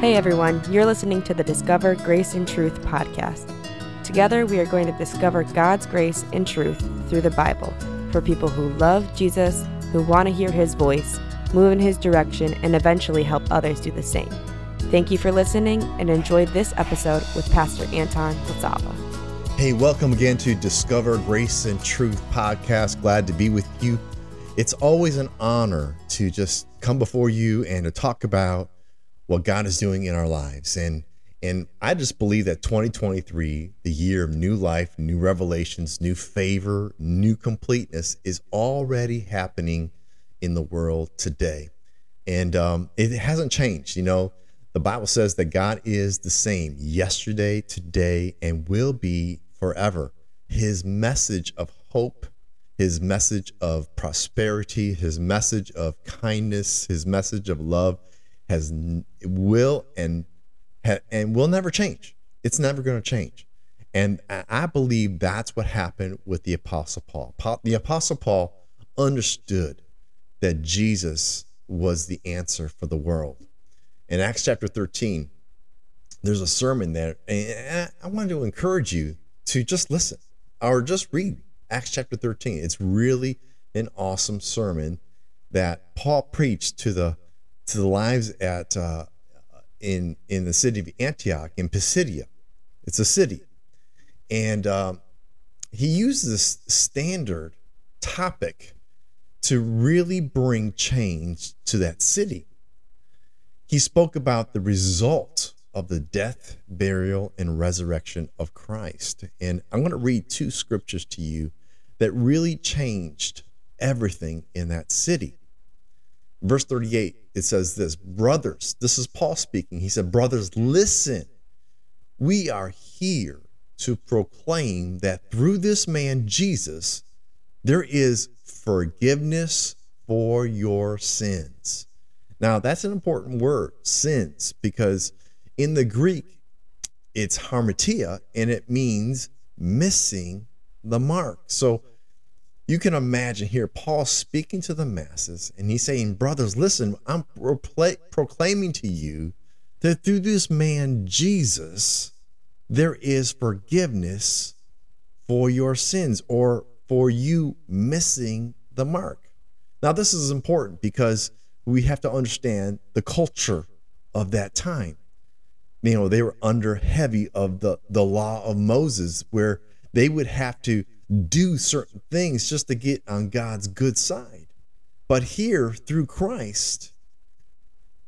Hey everyone, you're listening to the Discover Grace and Truth podcast. Together, we are going to discover God's grace and truth through the Bible for people who love Jesus, who want to hear his voice, move in his direction, and eventually help others do the same. Thank you for listening and enjoy this episode with Pastor Anton Lazava. Hey, welcome again to Discover Grace and Truth podcast. Glad to be with you. It's always an honor to just come before you and to talk about what God is doing in our lives. And and I just believe that 2023, the year of new life, new revelations, new favor, new completeness, is already happening in the world today. And um, it hasn't changed. You know, the Bible says that God is the same yesterday, today, and will be forever. His message of hope, his message of prosperity, his message of kindness, his message of love has will and and will never change. It's never going to change. And I believe that's what happened with the Apostle Paul. The Apostle Paul understood that Jesus was the answer for the world. In Acts chapter 13, there's a sermon there. And I wanted to encourage you to just listen or just read Acts chapter 13. It's really an awesome sermon that Paul preached to the to the lives at uh, in in the city of Antioch in Pisidia. It's a city, and um, he used this standard topic to really bring change to that city. He spoke about the result of the death, burial, and resurrection of Christ. And I'm going to read two scriptures to you that really changed everything in that city. Verse 38, it says this Brothers, this is Paul speaking. He said, Brothers, listen. We are here to proclaim that through this man, Jesus, there is forgiveness for your sins. Now, that's an important word, sins, because in the Greek, it's hamartia and it means missing the mark. So you can imagine here Paul speaking to the masses and he's saying, Brothers, listen, I'm proclaiming to you that through this man, Jesus, there is forgiveness for your sins or for you missing the mark. Now, this is important because we have to understand the culture of that time. You know, they were under heavy of the, the law of Moses, where they would have to do certain things just to get on God's good side. But here, through Christ,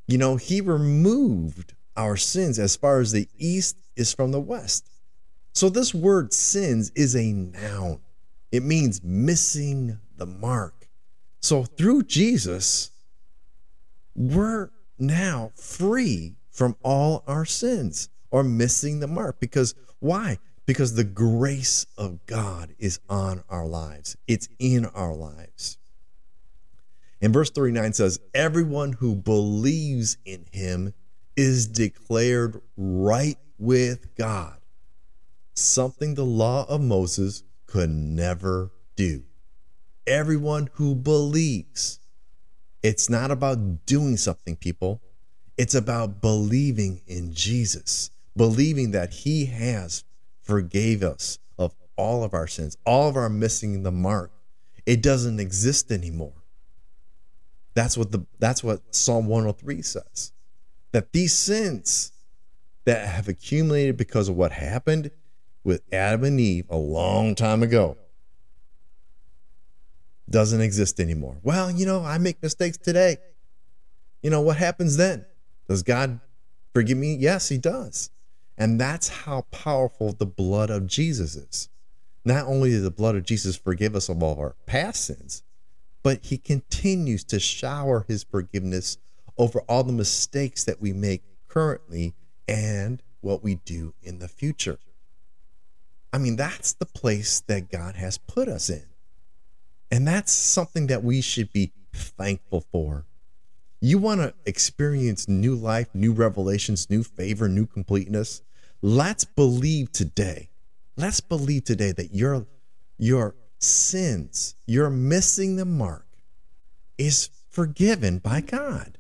you know, He removed our sins as far as the east is from the west. So, this word sins is a noun, it means missing the mark. So, through Jesus, we're now free from all our sins or missing the mark. Because why? Because the grace of God is on our lives, it's in our lives. And verse 39 says, Everyone who believes in him is declared right with God, something the law of Moses could never do. Everyone who believes. It's not about doing something, people. It's about believing in Jesus, believing that he has forgave us of all of our sins, all of our missing the mark. It doesn't exist anymore. That's what the that's what Psalm 103 says. That these sins that have accumulated because of what happened with Adam and Eve a long time ago doesn't exist anymore. Well, you know, I make mistakes today. You know, what happens then? Does God forgive me? Yes, he does. And that's how powerful the blood of Jesus is. Not only did the blood of Jesus forgive us of all our past sins, but he continues to shower his forgiveness over all the mistakes that we make currently and what we do in the future. I mean, that's the place that God has put us in. And that's something that we should be thankful for. You want to experience new life, new revelations, new favor, new completeness? Let's believe today. Let's believe today that your your sins, you're missing the mark, is forgiven by God.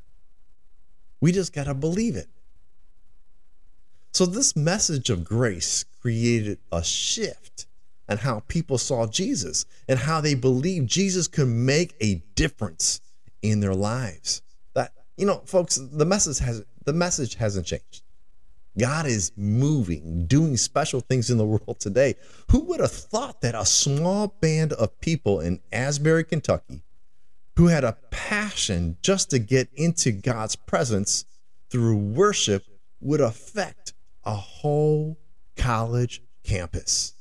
We just got to believe it. So, this message of grace created a shift in how people saw Jesus and how they believed Jesus could make a difference in their lives. You know, folks, the message has the message hasn't changed. God is moving, doing special things in the world today. Who would have thought that a small band of people in Asbury, Kentucky, who had a passion just to get into God's presence through worship, would affect a whole college campus?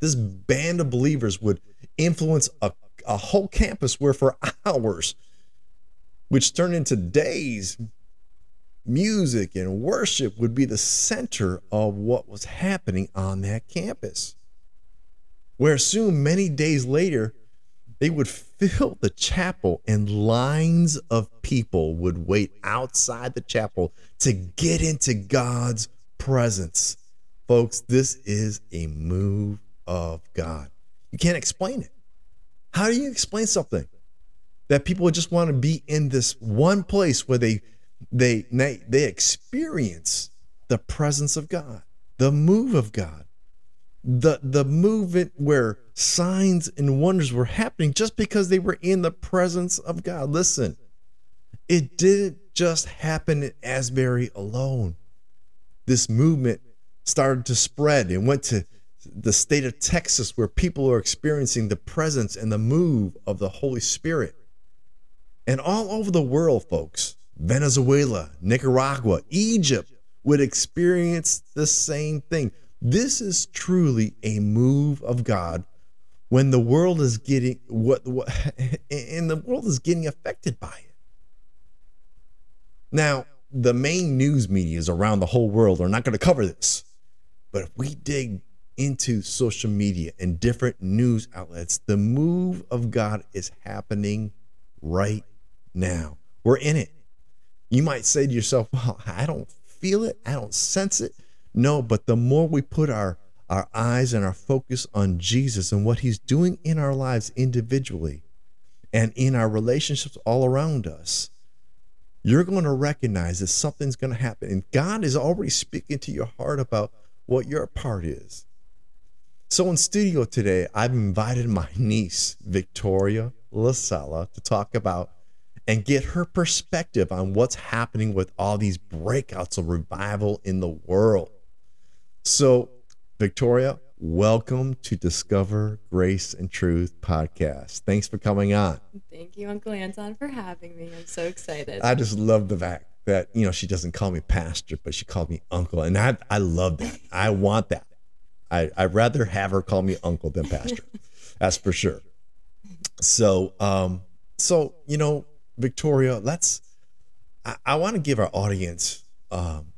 This band of believers would influence a, a whole campus where for hours, which turned into days, music and worship would be the center of what was happening on that campus. Where soon, many days later, they would fill the chapel and lines of people would wait outside the chapel to get into God's presence. Folks, this is a move of God. You can't explain it. How do you explain something that people just want to be in this one place where they they they experience the presence of God, the move of God, the the movement where signs and wonders were happening just because they were in the presence of God. Listen, it didn't just happen in Asbury alone. This movement started to spread and went to the state of Texas where people are experiencing the presence and the move of the Holy Spirit. And all over the world, folks, Venezuela, Nicaragua, Egypt would experience the same thing. This is truly a move of God when the world is getting what, what and the world is getting affected by it. Now, the main news medias around the whole world are not going to cover this. But if we dig into social media and different news outlets, the move of God is happening right now. We're in it. You might say to yourself, well, I don't feel it, I don't sense it. No, but the more we put our, our eyes and our focus on Jesus and what he's doing in our lives individually and in our relationships all around us, you're going to recognize that something's going to happen. And God is already speaking to your heart about what your part is. So in studio today, I've invited my niece, Victoria Lasala, to talk about and get her perspective on what's happening with all these breakouts of revival in the world. So, Victoria, welcome to Discover Grace and Truth podcast. Thanks for coming on. Thank you, Uncle Anton, for having me. I'm so excited. I just love the fact that, you know, she doesn't call me pastor, but she called me uncle. And I, I love that. I want that. I, I'd rather have her call me uncle than pastor. That's for sure. So, um, so, you know, Victoria, let's. I, I want to give our audience, um,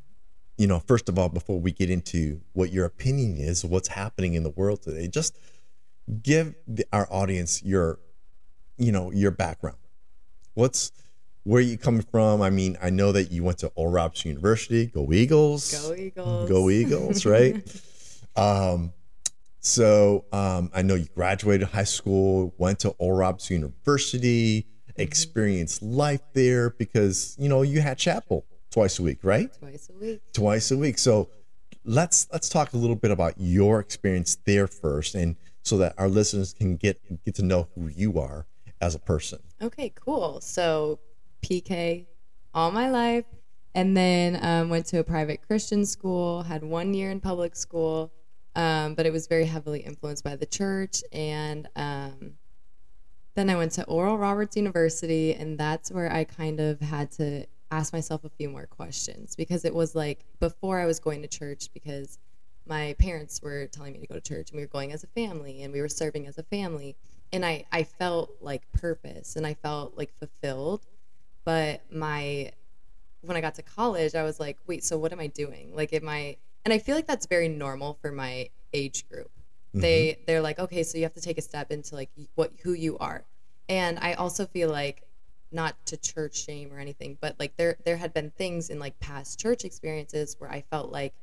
you know, first of all, before we get into what your opinion is, what's happening in the world today, just give the, our audience your, you know, your background. What's where you coming from? I mean, I know that you went to Oral Roberts University. Go Eagles! Go Eagles! Go Eagles! Right. um, so um, I know you graduated high school, went to Oral Roberts University experience life there because you know you had chapel twice a week, right? Twice a week. Twice a week. So let's let's talk a little bit about your experience there first, and so that our listeners can get get to know who you are as a person. Okay, cool. So PK all my life, and then um, went to a private Christian school. Had one year in public school, um, but it was very heavily influenced by the church and. Um, then I went to Oral Roberts University, and that's where I kind of had to ask myself a few more questions because it was like before I was going to church because my parents were telling me to go to church and we were going as a family and we were serving as a family. And I, I felt like purpose and I felt like fulfilled. But my when I got to college I was like wait so what am I doing? Like am I and I feel like that's very normal for my age group Mm-hmm. They they're like, okay, so you have to take a step into like what who you are. And I also feel like not to church shame or anything, but like there there had been things in like past church experiences where I felt like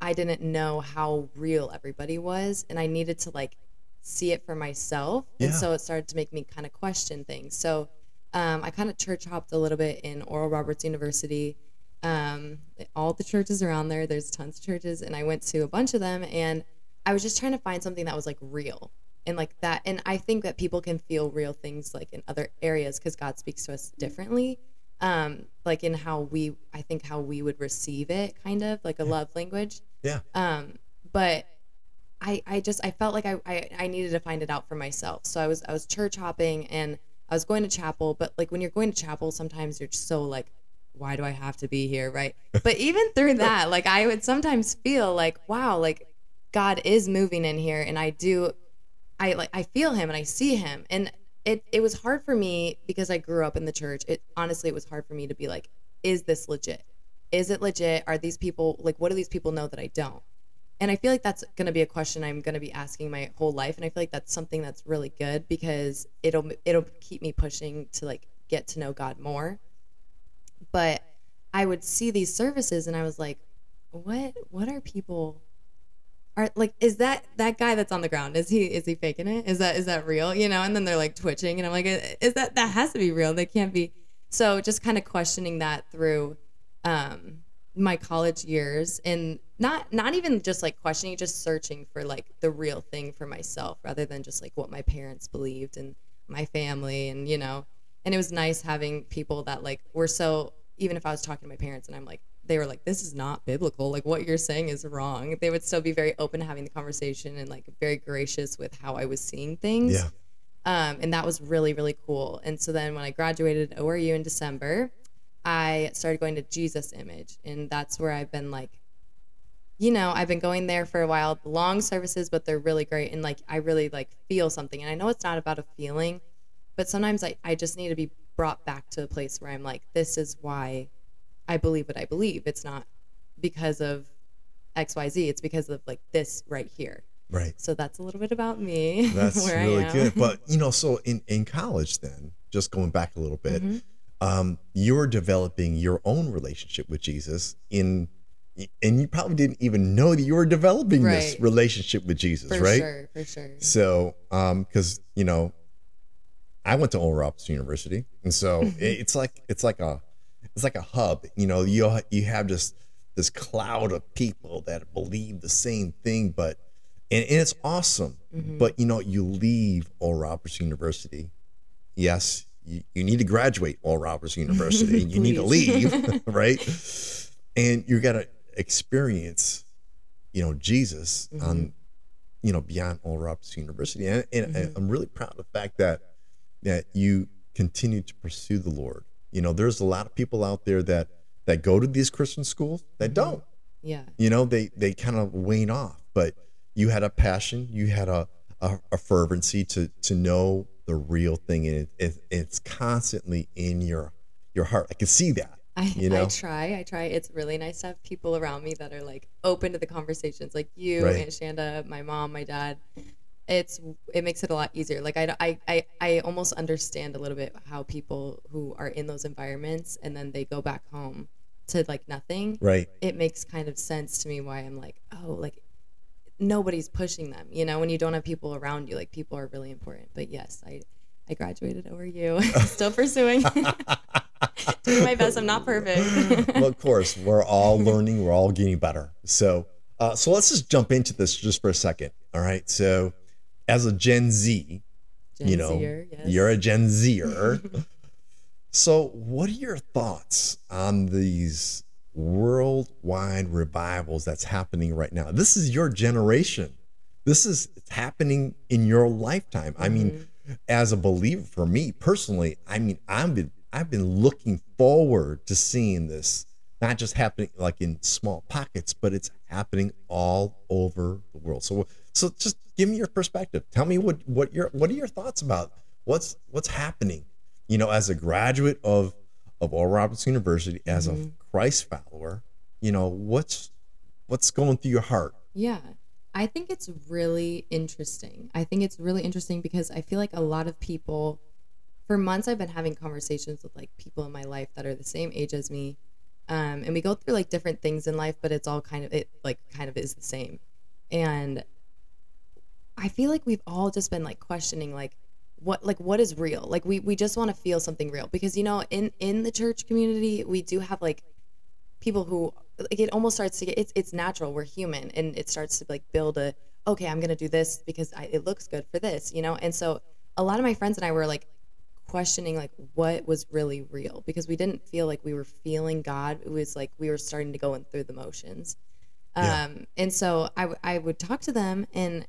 I didn't know how real everybody was and I needed to like see it for myself. Yeah. And so it started to make me kind of question things. So um, I kind of church hopped a little bit in Oral Roberts University Um, all the churches around there, there's tons of churches, and I went to a bunch of them, and I was just trying to find something that was like real and like that. And I think that people can feel real things like in other areas because God speaks to us differently. Um, like in how we, I think how we would receive it, kind of like a love language. Yeah. Um, but I, I just I felt like I, I, I needed to find it out for myself. So I was I was church hopping and I was going to chapel, but like when you're going to chapel, sometimes you're just so like, why do I have to be here, right? But even through that, like I would sometimes feel like, wow, like God is moving in here, and I do, I like I feel Him and I see Him, and it it was hard for me because I grew up in the church. It honestly it was hard for me to be like, is this legit? Is it legit? Are these people like what do these people know that I don't? and I feel like that's going to be a question I'm going to be asking my whole life, and I feel like that's something that's really good because it'll it'll keep me pushing to like get to know God more. But I would see these services, and I was like, what What are people? Are like is that that guy that's on the ground? Is he is he faking it? Is that is that real? You know? And then they're like twitching, and I'm like, is that that has to be real? They can't be. So just kind of questioning that through um, my college years and not not even just like questioning just searching for like the real thing for myself rather than just like what my parents believed and my family and you know and it was nice having people that like were so even if i was talking to my parents and i'm like they were like this is not biblical like what you're saying is wrong they would still be very open to having the conversation and like very gracious with how i was seeing things Yeah. um, and that was really really cool and so then when i graduated oru in december I started going to Jesus Image, and that's where I've been like, you know, I've been going there for a while. Long services, but they're really great, and like I really like feel something. And I know it's not about a feeling, but sometimes I I just need to be brought back to a place where I'm like, this is why I believe what I believe. It's not because of X Y Z. It's because of like this right here. Right. So that's a little bit about me. That's where really I am. good. But you know, so in in college, then just going back a little bit, Mhm. um, you're developing your own relationship with Jesus in. And you probably didn't even know that you were developing this relationship with Jesus, right? for right? sure, for sure. So, um, because you know, I went to Oral Roberts University, and so Mm-hmm. it's like it's like a it's like a hub. You know, you you have just this cloud of people that believe the same thing, but and, and it's awesome. Mhm. But you know, you leave Oral Roberts University. Yes, you, you need to graduate Oral Roberts University. you need to leave, right? And you got to experience, you know, Jesus Mm-hmm. on, you know, beyond Oral Roberts University. And, and Mhm. I'm really proud of the fact that that you continue to pursue the Lord. You know, there's a lot of people out there that that go to these Christian schools that Mhm. don't Yeah. you know they they kind of wane off but you had a passion you had a a, a fervency to to know the real thing and it, it, it's constantly in your your heart i can see that I, you know? I try. I try. It's really nice to have people around me that are like open to the conversations, like you, Right. Aunt Shanda, my mom, my dad. It's it makes it a lot easier. Like I, I, I, I almost understand a little bit how people who are in those environments and then they go back home to like nothing. right It makes kind of sense to me why I'm like, oh, like nobody's pushing them. You know, when you don't have people around you, like people are really important. But yes, I, I graduated ORU. Still pursuing. Doing my best. I'm not perfect. well of course we're all learning we're all getting better so uh, so let's just jump into this just for a second all right so as a gen z Gen you know yes. you're a gen zer. So what are your thoughts on these worldwide revivals that's happening right now? This is your generation. This is it's happening in your lifetime. I mean Mm-hmm. as a believer for me personally i mean i've been i've been looking forward to seeing this not just happening like in small pockets but it's happening all over the world. So so just give me your perspective tell me what what your what are your thoughts about what's what's happening you know as a graduate of of Oral Roberts University as a Christ follower you know what's what's going through your heart Yeah. I think it's really interesting. I think it's really interesting because I feel like a lot of people, for months, I've been having conversations with like people in my life that are the same age as me. Um, and we go through like different things in life, but it's all kind of, it like kind of is the same. And I feel like we've all just been like questioning, like, what like what is real like we we just want to feel something real because you know in in the church community we do have like people who like it almost starts to get it's it's natural. We're human, and it starts to like build a okay. I'm gonna do this because I, it looks good for this, you know. And so a lot of my friends and I were like questioning like what was really real because we didn't feel like we were feeling God. It was like we were starting to go in through the motions. Yeah. Um, and so I, w- I would talk to them and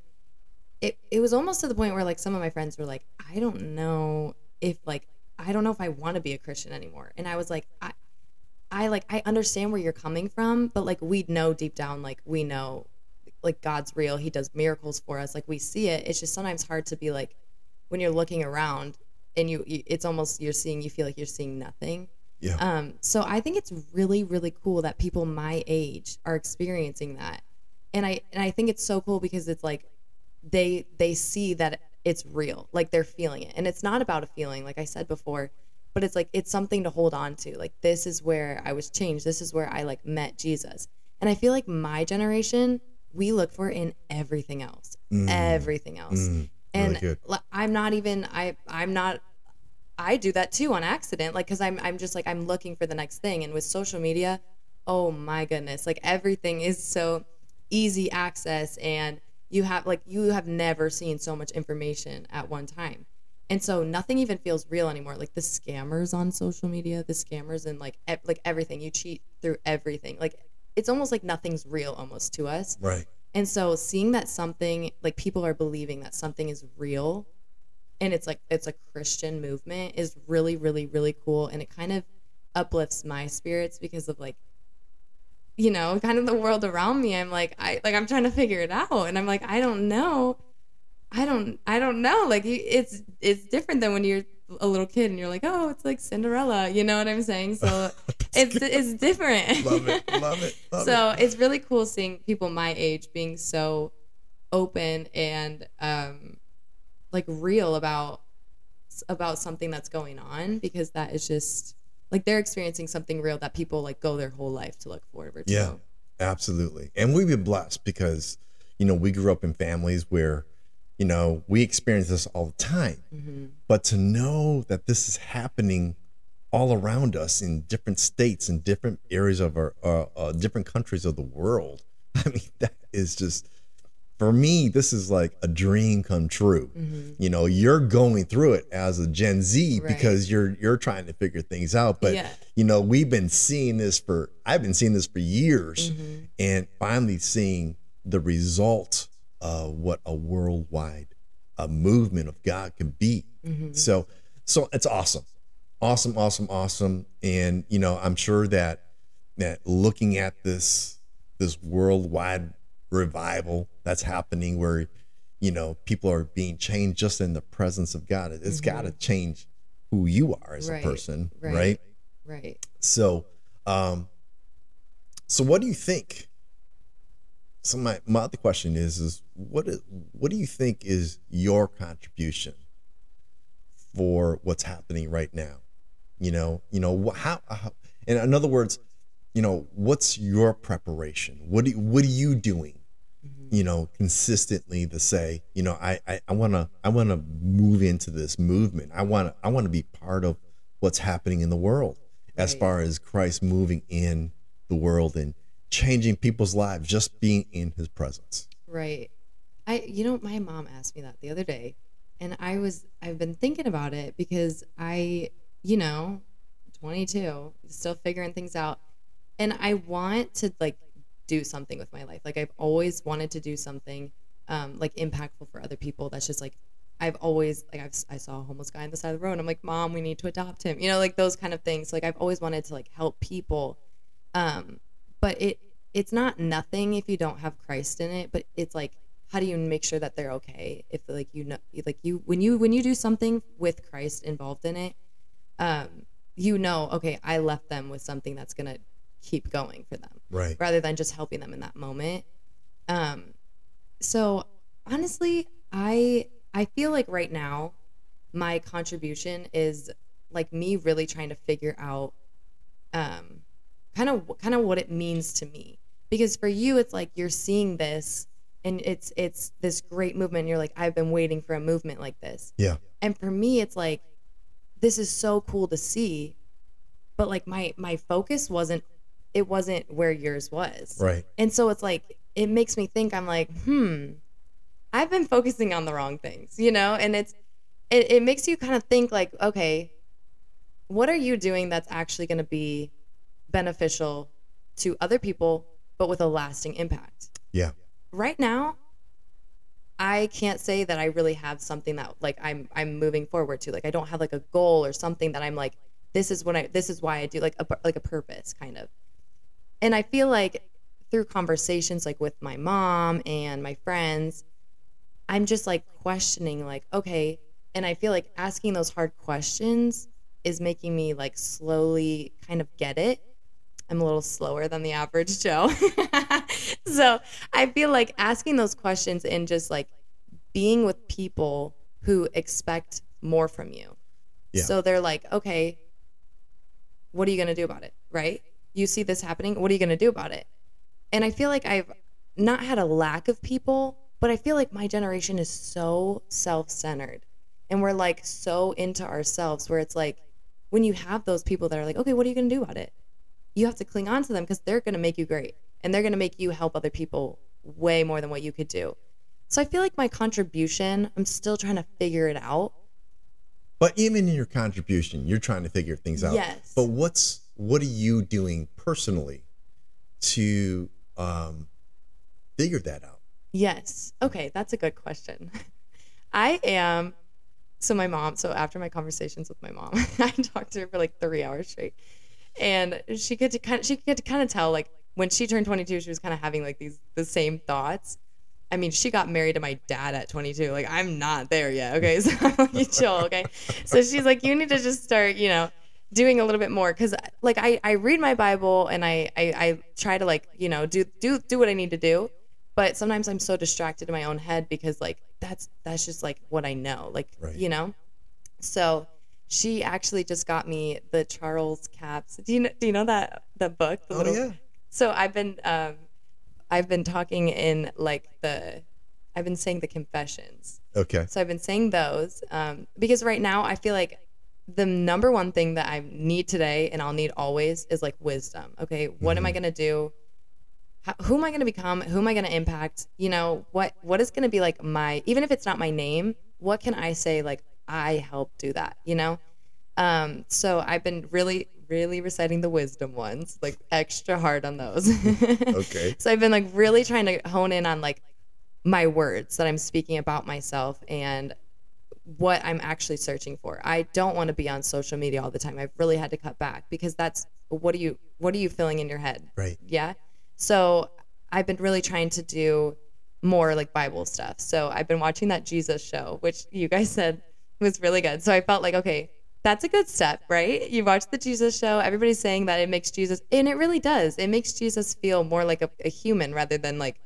it, it was almost to the point where like some of my friends were like, I don't know if like, I don't know if I want to be a Christian anymore. And I was like, I, I like, I understand where you're coming from, but like, we know deep down, like we know like God's real. He does miracles for us. Like we see it. It's just sometimes hard to be like, when you're looking around and you, you it's almost, you're seeing, you feel like you're seeing nothing. Yeah. Um, so I think it's really, really cool that people my age are experiencing that. And I and I think it's so cool because it's like they they see that it's real. Like they're feeling it. And it's not about a feeling, like I said before, but it's like it's something to hold on to. Like this is where I was changed. This is where I like met Jesus. And I feel like my generation, we look for it in everything else. Everything else. Mm, and really I'm not even I I'm not I do that too on accident like cuz I'm I'm just like I'm looking for the next thing and with social media oh my goodness like everything is so easy access and you have like you have never seen so much information at one time. And so nothing even feels real anymore. Like the scammers on social media the scammers and like e- like everything. You cheat through everything. Like it's almost like nothing's real almost to us. Right. and so seeing that something like people are believing that something is real and it's like it's a Christian movement is really really really cool. And it kind of uplifts my spirits because of like you know kind of the world around me I'm like I like I'm trying to figure it out. And I'm like I don't know. I don't I don't know. Like it's it's different than when you're a little kid and you're like oh it's like Cinderella. You know what I'm saying? So it's it's different. Love it. Love it. Love so it. it's really cool seeing people my age being so open and um like real about about something that's going on because that is just like they're experiencing something real that people like go their whole life to look forward to. Yeah, absolutely. And we've been blessed because, you know, we grew up in families where, you know, we experience this all the time. hmm But to know that this is happening all around us in different states and different areas of our uh, uh, different countries of the world, I mean, that is just for me. This is like a dream come true. hmm You know, you're going through it as a Gen Z Right. because you're you're trying to figure things out. But Yeah. you know, we've been seeing this for I've been seeing this for years hmm and finally seeing the result of what a worldwide a movement of God can be. hmm So so it's awesome. Awesome, awesome, awesome. And you know, I'm sure that that looking at this this worldwide revival that's happening where you know people are being changed just in the presence of God. It's got to change who you are as Right, a person, right. right? Right. So, um, so what do you think? So my, my other question is, is what is, what do you think is your contribution for what's happening right now? You know, you know, how, how in, in other words, you know, what's your preparation? What do you, what are you doing? You know, consistently to say, you know, I, I, I wanna, I wanna move into this movement. I wanna, I wanna be part of what's happening in the world as far as Christ moving in the world and changing people's lives just being in his presence. Right. I you know my mom asked me that the other day and I was I've been thinking about it because I you know 22 still figuring things out and I want to like do something with my life. Like I've always wanted to do something um like impactful for other people that's just like I've always like I've, I saw a homeless guy on the side of the road and I'm like mom we need to adopt him. You know like those kind of things. Like I've always wanted to like help people um but it it's not nothing if you don't have Christ in it, but it's like how do you make sure that they're okay if like you know like you when you when you do something with Christ involved in it, um, you know, okay, I left them with something that's gonna keep going for them Right. rather than just helping them in that moment. Um, so honestly, I I feel like right now my contribution is like me really trying to figure out um kind of kind of what it means to me because for you it's like you're seeing this and it's it's this great movement and you're like I've been waiting for a movement like this. Yeah. And for me it's like this is so cool to see but like my my focus wasn't it wasn't where yours was. Right. And so it's like it makes me think I'm like, hmm, I've been focusing on the wrong things, you know? And it's it, it makes you kind of think like, okay, what are you doing that's actually going to be beneficial to other people but with a lasting impact? Yeah. Right now, I can't say that I really have something that like I'm I'm moving forward to. Like I don't have like a goal or something that I'm like this is what I this is why I do like a like a purpose kind of. And I feel like through conversations like with my mom and my friends, I'm just like questioning like okay, and I feel like asking those hard questions is making me like slowly kind of get it. I'm a little slower than the average Joe. so I feel like asking those questions and just like being with people who expect more from you. Yeah. So they're like, okay, what are you going to do about it? Right? You see this happening. What are you going to do about it? And I feel like I've not had a lack of people, but I feel like my generation is so self centered and we're like so into ourselves where it's like when you have those people that are like, okay, what are you going to do about it? You have to cling on to them because they're going to make you great and they're going to make you help other people way more than what you could do. So I feel like my contribution, I'm still trying to figure it out. But even in your contribution, you're trying to figure things out. Yes. But what's what are you doing personally to um, figure that out? Yes. Okay, that's a good question. I am so my mom, so after my conversations with my mom, I talked to her for like 3 hours straight. And she could to kind of, she could kind of tell like when she turned 22, she was kind of having like these the same thoughts. I mean, she got married to my dad at 22. Like, I'm not there yet. Okay. So chill. Okay. So she's like, you need to just start, you know, doing a little bit more. Cause like I, I read my Bible and I, I, I try to like, you know, do, do, do what I need to do. But sometimes I'm so distracted in my own head because like, that's, that's just like what I know. Like, Right. you know? So she actually just got me the Charles Capps Do you know, do you know that, the book? The Oh yeah. so I've been um, I've been talking in like the I've been saying the confessions. Okay. So I've been saying those um, because right now I feel like the number one thing that I need today and I'll need always is like wisdom. Okay, what am I gonna do? How, who am I gonna become? Who am I gonna impact? You know what? What is gonna be like my even if it's not my name? What can I say like I helped do that? You know. Um, so I've been really, really reciting the wisdom ones, like extra hard on those. Okay. So I've been like really trying to hone in on like my words that I'm speaking about myself and what I'm actually searching for. I don't want to be on social media all the time. I've really had to cut back because that's what are you what are you feeling in your head? Right. Yeah. So I've been really trying to do more like Bible stuff. So I've been watching that Jesus show, which you guys said was really good. So I felt like, okay, that's a good step, right? You watch the Jesus show, everybody's saying that it makes Jesus, and it really does. It makes Jesus feel more like a, a human rather than like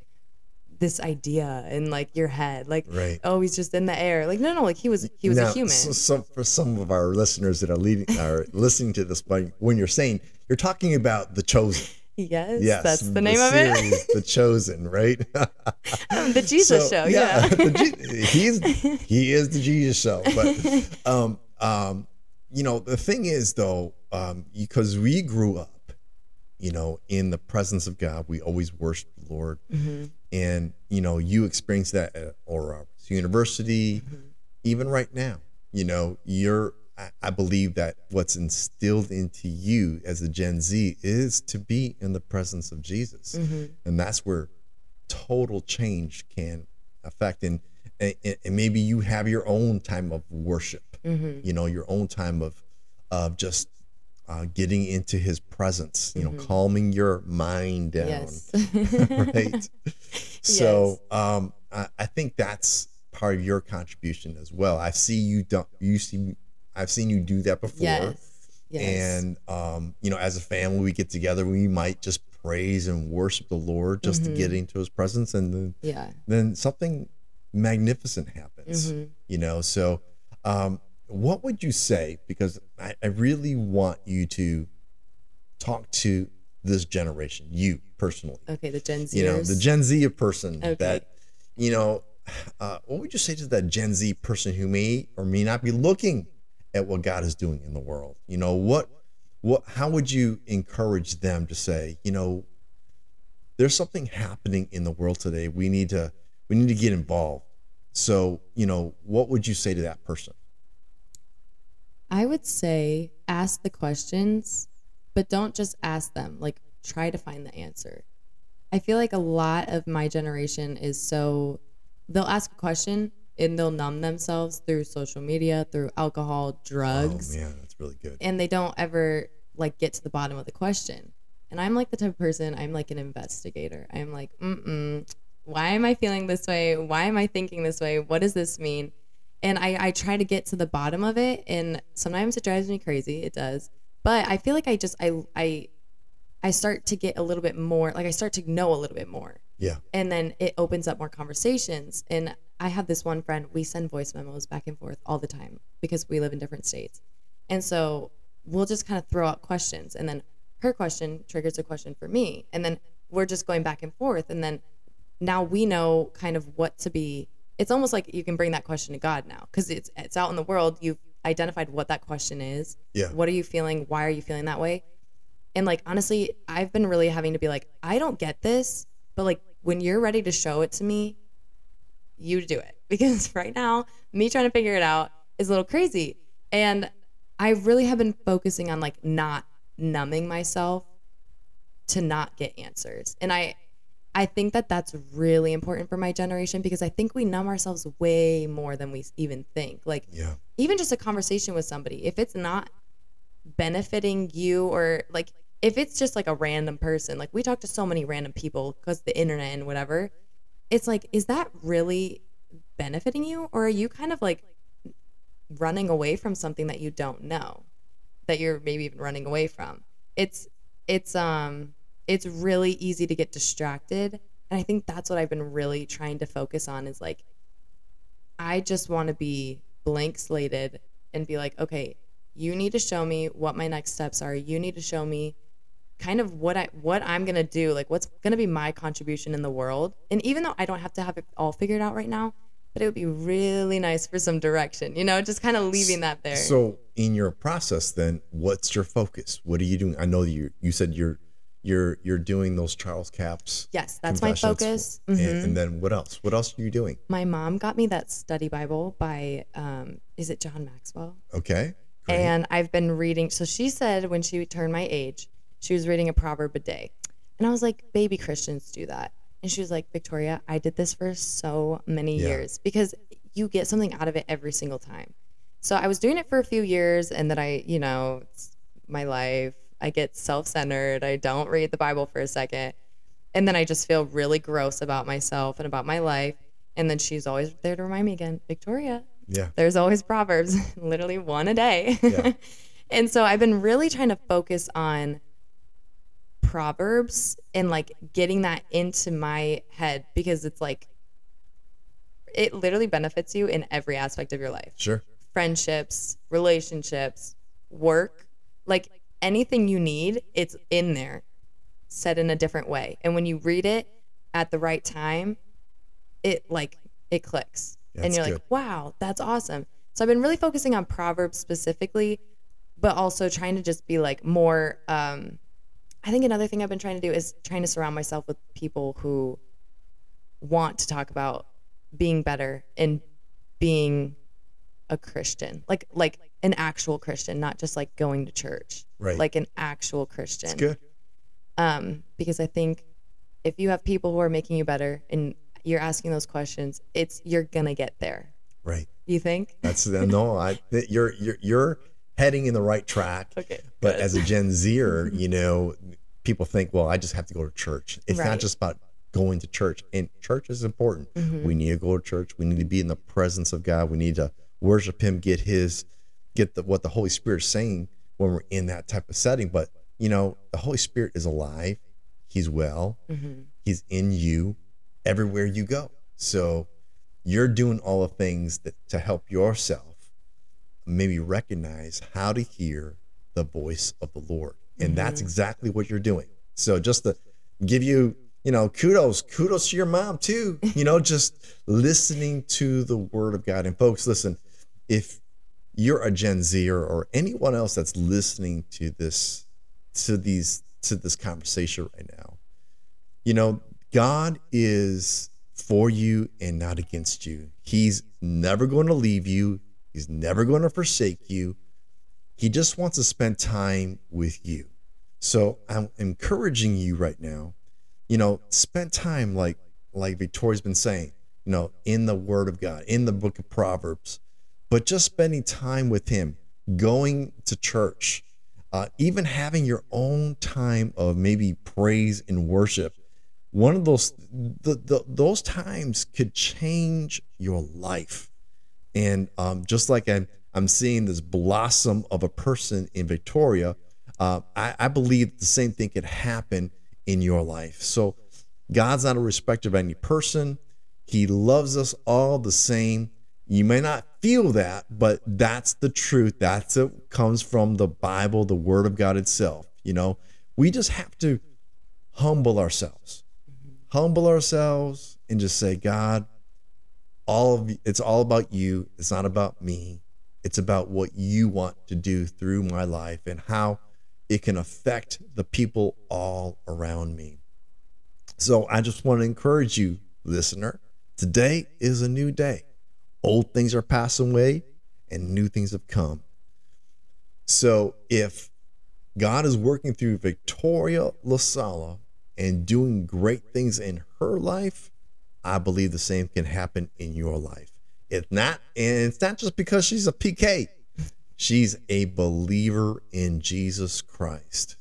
this idea in like your head. Like, Right. oh, he's just in the air. Like, no, no, like he was, he was now, a human. So, so for some of our listeners that are leading are listening to this, but when you're saying you're talking about the chosen. yes, Yes, that's the name of it. the chosen, right? the Jesus So, show. Yeah. the Je- he's he is the Jesus show. But um um you know the thing is though um because we grew up you know in the presence of God we always worship the Lord Mm-hmm. and you know you experience that at Oral Roberts University Mm-hmm. even right now you know you're I- I believe that what's instilled into you as a Gen Z is to be in the presence of Jesus Mm-hmm. and that's where total change can affect and and, and maybe you have your own time of worship Mm-hmm. you know your own time of of just uh, getting into his presence you know calming your mind down Yes. right so um I, I think that's part of your contribution as well i see you do you see i've seen you do that before yes. Yes. and um, you know, as a family, we get together. We might just praise and worship the Lord just to get into His presence, and then, yeah. then something magnificent happens. Mhm. You know, so um, what would you say? Because I, I really want you to talk to this generation, you personally. Okay, the Gen Zers. You know, the Gen Z person Okay. that you know. Uh, what would you say to that Gen Z person who may or may not be looking at what God is doing in the world? You know what what how would you encourage them to say, you know, there's something happening in the world today. We need to we need to get involved. So, you know, what would you say to that person? I would say ask the questions, but don't just ask them. Like try to find the answer. I feel like a lot of my generation is so they'll ask a question and they'll numb themselves through social media, through alcohol, drugs. Oh man, that's really good. and they don't ever like get to the bottom of the question. And I'm like the type of person, I'm like an investigator. I'm like, mm-mm, why am I feeling this way? Why am I thinking this way? What does this mean? And I, I try to get to the bottom of it. And sometimes it drives me crazy. It does. But I feel like I just, I, I, I start to get a little bit more, like I start to know a little bit more. Yeah. And then it opens up more conversations. And I have this one friend, we send voice memos back and forth all the time because we live in different states. And so we'll just kind of throw out questions and then her question triggers a question for me and then we're just going back and forth and then now we know kind of what to be it's almost like you can bring that question to god now because it's it's out in the world. You've identified what that question is. Yeah. what are you feeling? Why are you feeling that way? And like honestly i've been really having to be like i don't get this but like when you're ready to show it to me you do it. Because right now me trying to figure it out is a little crazy. And i really have been focusing on like not numbing myself to not get answers. And i i think that that's really important for my generation because i think we numb ourselves way more than we even think. Like Yeah. even just a conversation with somebody if it's not benefiting you or like if it's just like a random person like we talk to so many random people because the internet and whatever it's like is that really benefiting you? Or are you kind of like running away from something that you don't know that you're maybe even running away from? It's it's um it's really easy to get distracted and i think that's what i've been really trying to focus on is like i just want to be blank slated and be like okay you need to show me what my next steps are you need to show me kind of what i what i'm gonna do like what's gonna be my contribution in the world and even though i don't have to have it all figured out right now but it would be really nice for some direction you know just kind of leaving that there So in your process then, what's your focus? What are you doing? I know you you said you're you're you're doing those Charles Capps. yes that's my focus And, Mhm. and then what else? What else are you doing? my mom got me that study bible by um is it john maxwell Okay. Great. and I've been reading. So she said when she turned my age, she was reading a proverb a day, and I was like, "Baby Christians do that." And she was like, "Victoria, I did this for so many Yeah. years because you get something out of it every single time." So I was doing it for a few years, and then I, you know, my life. I get self-centered. I don't read the Bible for a second, and then I just feel really gross about myself and about my life. And then she's always there to remind me again, Victoria, yeah. there's always proverbs literally one a day Yeah. and so i've been really trying to focus on proverbs and like getting that into my head because it's like it literally benefits you in every aspect of your life Sure. friendships relationships work like anything you need it's in there said in a different way. And when you read it at the right time it like it clicks. And you're like wow that's awesome. So i've been really focusing on proverbs specifically but also trying to just be like more um i think another thing i've been trying to do is trying to surround myself with people who want to talk about being better and being a christian like like an actual christian not just like going to church Right. like an actual christian It's good. um, because I think if you have people who are making you better and you're asking those questions, it's you're gonna get there. Right. You think? That's no. I th- you're you're you're heading in the right track. Okay. But good. as a Gen Zer, you know, people think, well, I just have to go to church. It's not just about going to church. And church is important. Mhm. We need to go to church. We need to be in the presence of God. We need to worship Him, get His, get the, what the Holy Spirit's saying when we're in that type of setting. But you know, the Holy Spirit is alive. He's well. Mhm. He's in you everywhere you go. So you're doing all the things that to help yourself maybe recognize how to hear the voice of the Lord. And that's exactly what you're doing. So just to give you, you know, kudos, kudos to your mom too. You know, just listening to the word of God. And folks, listen, if you're a Gen Zer or anyone else that's listening to this to these to this conversation right now. You know, God is for you and not against you. He's never going to leave you. He's never going to forsake you. He just wants to spend time with you. So I'm encouraging you right now, you know, spend time like like Victoria's been saying, you know, in the word of God, in the book of Proverbs, but just spending time with him, going to church, uh, even having your own time of maybe praise and worship. One of those the, the, those times could change your life. And um, just like I'm, I'm seeing this blossom of a person in Victoria, uh, I, I believe the same thing could happen in your life. So God's not a respecter of any person. He loves us all the same. You may not feel that, but that's the truth. That's it comes from the Bible, the Word of God itself. You know, we just have to humble ourselves, humble ourselves, and just say, God, all of it's all about you. It's not about me. It's about what you want to do through my life and how it can affect the people all around me. So I just want to encourage you, listener. Today is a new day. Old things are passing away and new things have come. So if God is working through Victoria Lasala and doing great things in her life, I believe the same can happen in your life. It's not, and it's not just because she's a PK. She's a believer in Jesus Christ.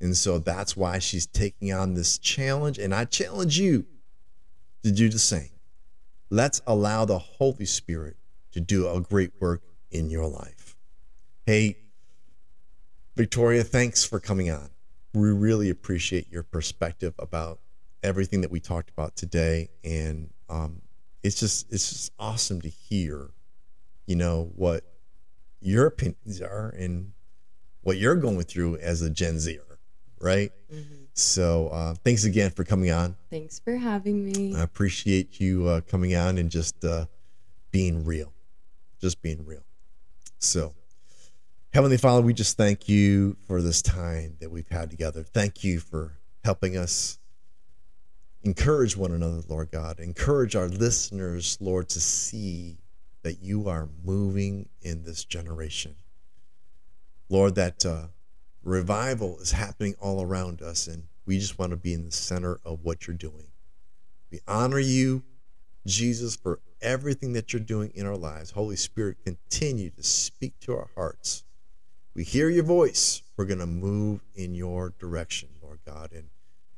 And so that's why she's taking on this challenge. And I challenge you to do the same. Let's allow the Holy Spirit to do a great work in your life. Hey, Victoria, thanks for coming on. We really appreciate your perspective about everything that we talked about today. And um, it's just it's just awesome to hear, you know, what your opinions are and what you're going through as a Gen Zer right? Mm-hmm. So uh, thanks again for coming on. Thanks for having me. I appreciate you uh, coming on and just uh, being real, just being real. So, Heavenly Father, we just thank you for this time that we've had together. Thank you for helping us encourage one another, Lord God. Encourage our listeners, Lord, to see that you are moving in this generation. Lord, that uh, revival is happening all around us, and we just want to be in the center of what you're doing. We honor you, Jesus, for everything that you're doing in our lives. Holy Spirit, continue to speak to our hearts. We hear your voice. We're going to move in your direction, Lord God, and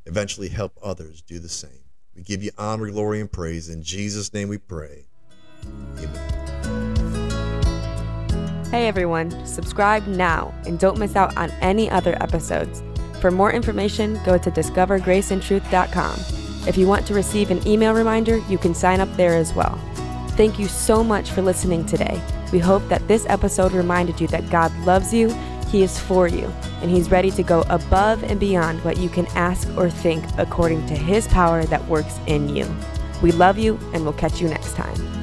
eventually help others do the same. We give you honor, glory, and praise. In Jesus' name we pray. Amen. Hey everyone, subscribe now and don't miss out on any other episodes. For more information, go to discovergraceandtruth.com. If you want to receive an email reminder, you can sign up there as well. Thank you so much for listening today. We hope that this episode reminded you that God loves you, He is for you, and He's ready to go above and beyond what you can ask or think according to His power that works in you. We love you, and we'll catch you next time.